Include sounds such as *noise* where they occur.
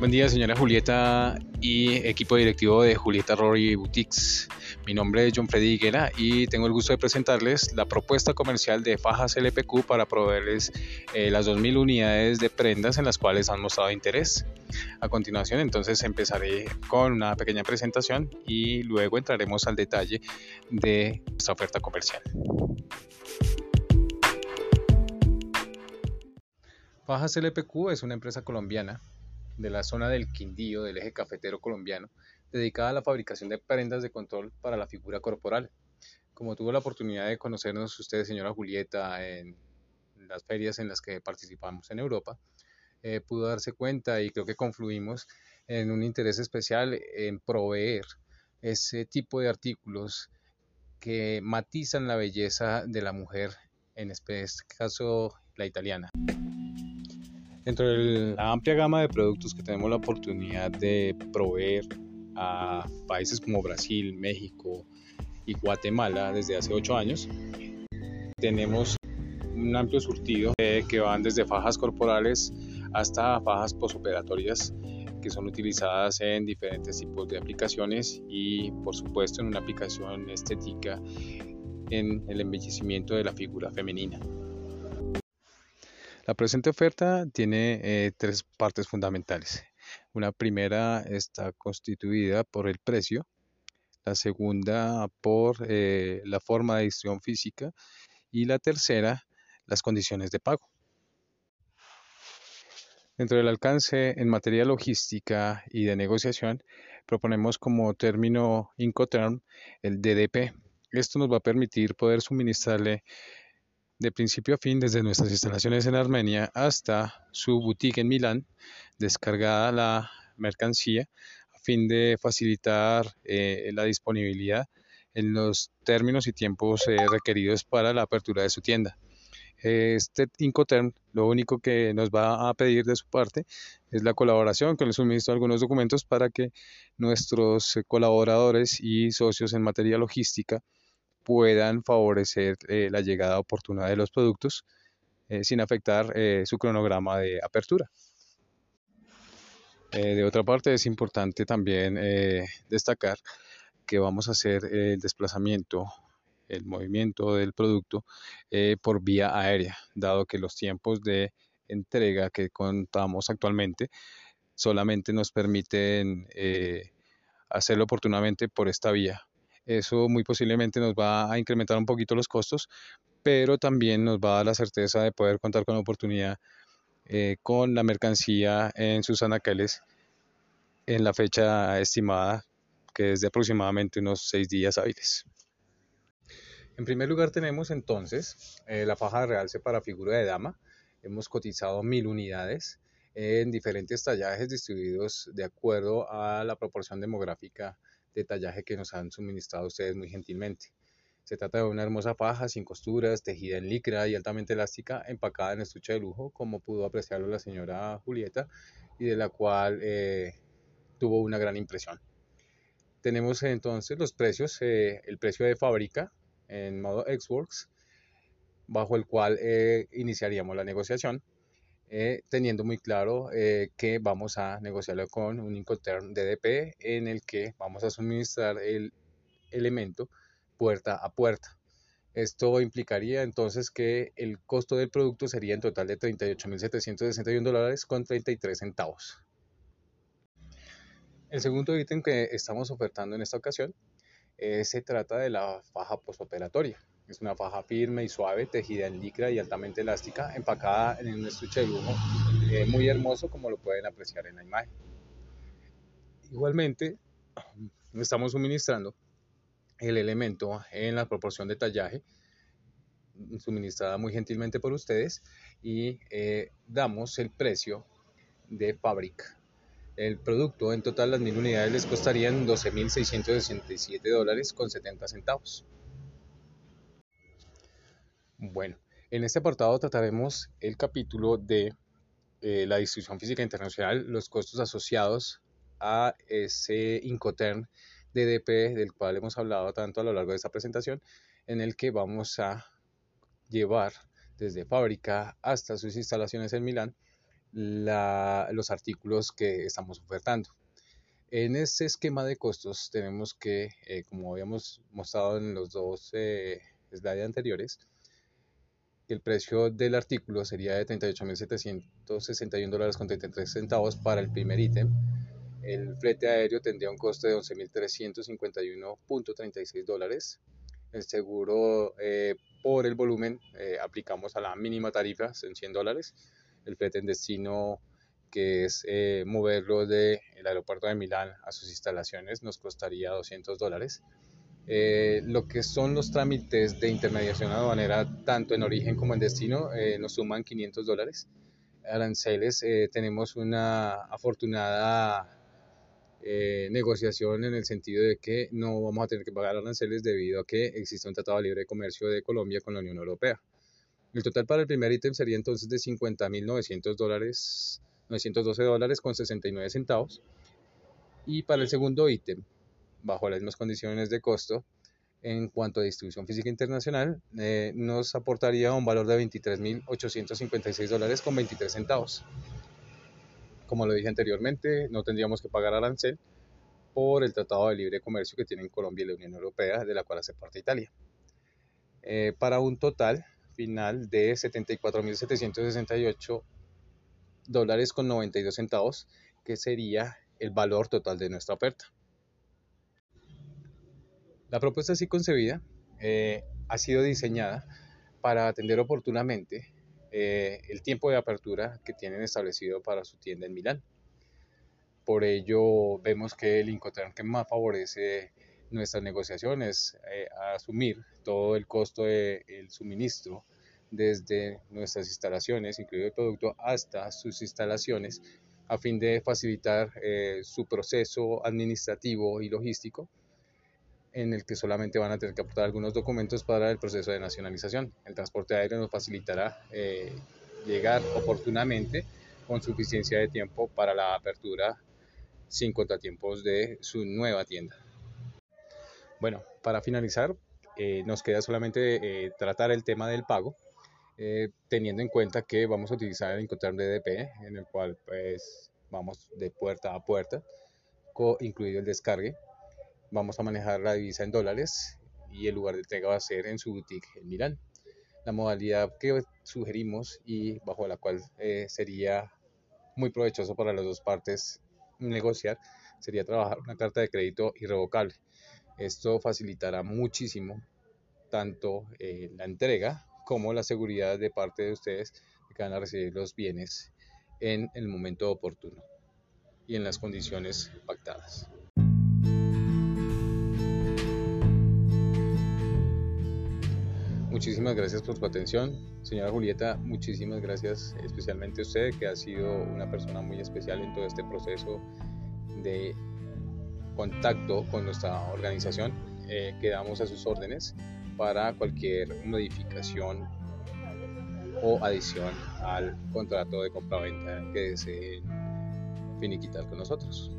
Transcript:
Buen día, señora Julieta y equipo directivo de Julieta Rory Boutiques. Mi nombre es John Freddy Higuera y tengo el gusto de presentarles la propuesta comercial de fajas LPQ para proveerles eh, las 2.000 unidades de prendas en las cuales han mostrado interés. A continuación, entonces empezaré con una pequeña presentación y luego entraremos al detalle de esta oferta comercial. Fajas LPQ es una empresa colombiana de la zona del Quindío del eje cafetero colombiano, dedicada a la fabricación de prendas de control para la figura corporal. Como tuvo la oportunidad de conocernos usted, señora Julieta, en las ferias en las que participamos en Europa, eh, pudo darse cuenta y creo que confluimos en un interés especial en proveer ese tipo de artículos que matizan la belleza de la mujer, en este caso la italiana. Dentro de la amplia gama de productos que tenemos la oportunidad de proveer a países como Brasil, México y Guatemala desde hace ocho años, tenemos un amplio surtido que van desde fajas corporales hasta fajas posoperatorias que son utilizadas en diferentes tipos de aplicaciones y por supuesto en una aplicación estética en el embellecimiento de la figura femenina. La presente oferta tiene eh, tres partes fundamentales. Una primera está constituida por el precio, la segunda por eh, la forma de distribución física y la tercera las condiciones de pago. Dentro del alcance en materia logística y de negociación, proponemos como término Incoterm el DDP. Esto nos va a permitir poder suministrarle de principio a fin desde nuestras instalaciones en Armenia hasta su boutique en Milán, descargada la mercancía a fin de facilitar eh, la disponibilidad en los términos y tiempos eh, requeridos para la apertura de su tienda. Este Incoterm lo único que nos va a pedir de su parte es la colaboración con el suministro de algunos documentos para que nuestros colaboradores y socios en materia logística puedan favorecer eh, la llegada oportuna de los productos eh, sin afectar eh, su cronograma de apertura. de otra parte, es importante también destacar que vamos a hacer el desplazamiento, el movimiento del producto por vía aérea, dado que los tiempos de entrega que contamos actualmente solamente nos permiten hacerlo oportunamente por esta vía. Eso muy posiblemente nos va a incrementar un poquito los costos, pero también nos va a dar la certeza de poder contar con la oportunidad eh, con la mercancía en sus anaqueles en la fecha estimada, que es de aproximadamente unos seis días hábiles. En primer lugar tenemos entonces eh, la faja de realce para figura de dama. Hemos cotizado mil unidades en diferentes tallajes distribuidos de acuerdo a la proporción demográfica detallaje que nos han suministrado ustedes muy gentilmente. Se trata de una hermosa faja sin costuras, tejida en licra y altamente elástica, empacada en estuche de lujo, como pudo apreciarlo la señora Julieta, y de la cual eh, tuvo una gran impresión. Tenemos entonces los precios, eh, el precio de fábrica en modo Xworks, bajo el cual eh, iniciaríamos la negociación eh, teniendo muy claro eh, que vamos a negociarlo con un Incoterm DDP en el que vamos a suministrar el elemento puerta a puerta. Esto implicaría entonces que el costo del producto sería en total de 38.761 dólares con 33 centavos. El segundo ítem que estamos ofertando en esta ocasión eh, se trata de la faja postoperatoria. Es una faja firme y suave, tejida en licra y altamente elástica, empacada en un estuche de lujo eh, muy hermoso como lo pueden apreciar en la imagen. Igualmente, *clears throat* estamos suministrando el elemento en la proporción de tallaje suministrada muy gentilmente por ustedes y eh, damos el precio de fábrica. El producto en total las mil unidades les costarían 12.667 dólares con 70 centavos. Bueno, en este apartado trataremos el capítulo de eh, la distribución física internacional, los costos asociados a ese Incoterm DDP del cual hemos hablado tanto a lo largo de esta presentación, en el que vamos a llevar desde fábrica hasta sus instalaciones en Milán los artículos que estamos ofertando. En ese esquema de costos tenemos que, eh, como habíamos mostrado en los dos eh, slides anteriores, el precio del artículo sería de 38.761 dólares con 33 centavos para el primer ítem. El flete aéreo tendría un costo de 11.351.36 dólares. El seguro eh, por el volumen eh, aplicamos a la mínima tarifa, en 100 dólares. El flete en destino, que es eh, moverlo del aeropuerto de Milán a sus instalaciones, nos costaría 200 dólares. Eh, lo que son los trámites de intermediación aduanera, tanto en origen como en destino, eh, nos suman 500 dólares. Aranceles, eh, tenemos una afortunada negociación en el sentido de que no vamos a tener que pagar aranceles debido a que existe un tratado de libre comercio de Colombia con la Unión Europea. El total para el primer ítem sería entonces de 50.900 dólares, 912 dólares con 69 centavos. Y para el segundo ítem, bajo las mismas condiciones de costo, en cuanto a distribución física internacional, eh, nos aportaría un valor de 23.856 dólares con 23 centavos. Como lo dije anteriormente, no tendríamos que pagar arancel por el Tratado de Libre Comercio que tienen Colombia y la Unión Europea, de la cual hace parte Italia. Eh, para un total final de 74.768 dólares con 92 centavos, que sería el valor total de nuestra oferta. La propuesta así concebida eh, ha sido diseñada para atender oportunamente eh, el tiempo de apertura que tienen establecido para su tienda en Milán. Por ello, vemos que el Incoterm que más favorece nuestras negociaciones eh, a asumir todo el costo del suministro desde nuestras instalaciones, incluido el producto, hasta sus instalaciones, a fin de facilitar su proceso administrativo y logístico en el que solamente van a tener que aportar algunos documentos para el proceso de nacionalización. El transporte aéreo nos facilitará eh, llegar oportunamente con suficiencia de tiempo para la apertura sin contratiempos de su nueva tienda. Bueno, para finalizar, eh, nos queda solamente eh, tratar el tema del pago, teniendo en cuenta que vamos a utilizar el Incoterm DDP, en el cual pues vamos de puerta a puerta, incluido el descargue vamos a manejar la divisa en dólares y el lugar de entrega va a ser en su boutique en Milán. La modalidad que sugerimos y bajo la cual eh, sería muy provechoso para las dos partes negociar sería trabajar una carta de crédito irrevocable. Esto facilitará muchísimo tanto eh, la entrega como la seguridad de parte de ustedes que van a recibir los bienes en el momento oportuno y en las condiciones pactadas. Muchísimas gracias por su atención. Señora Julieta, muchísimas gracias especialmente a usted, que ha sido una persona muy especial en todo este proceso de contacto con nuestra organización. Eh, quedamos a sus órdenes para cualquier modificación o adición al contrato de compraventa que deseen finiquitar con nosotros.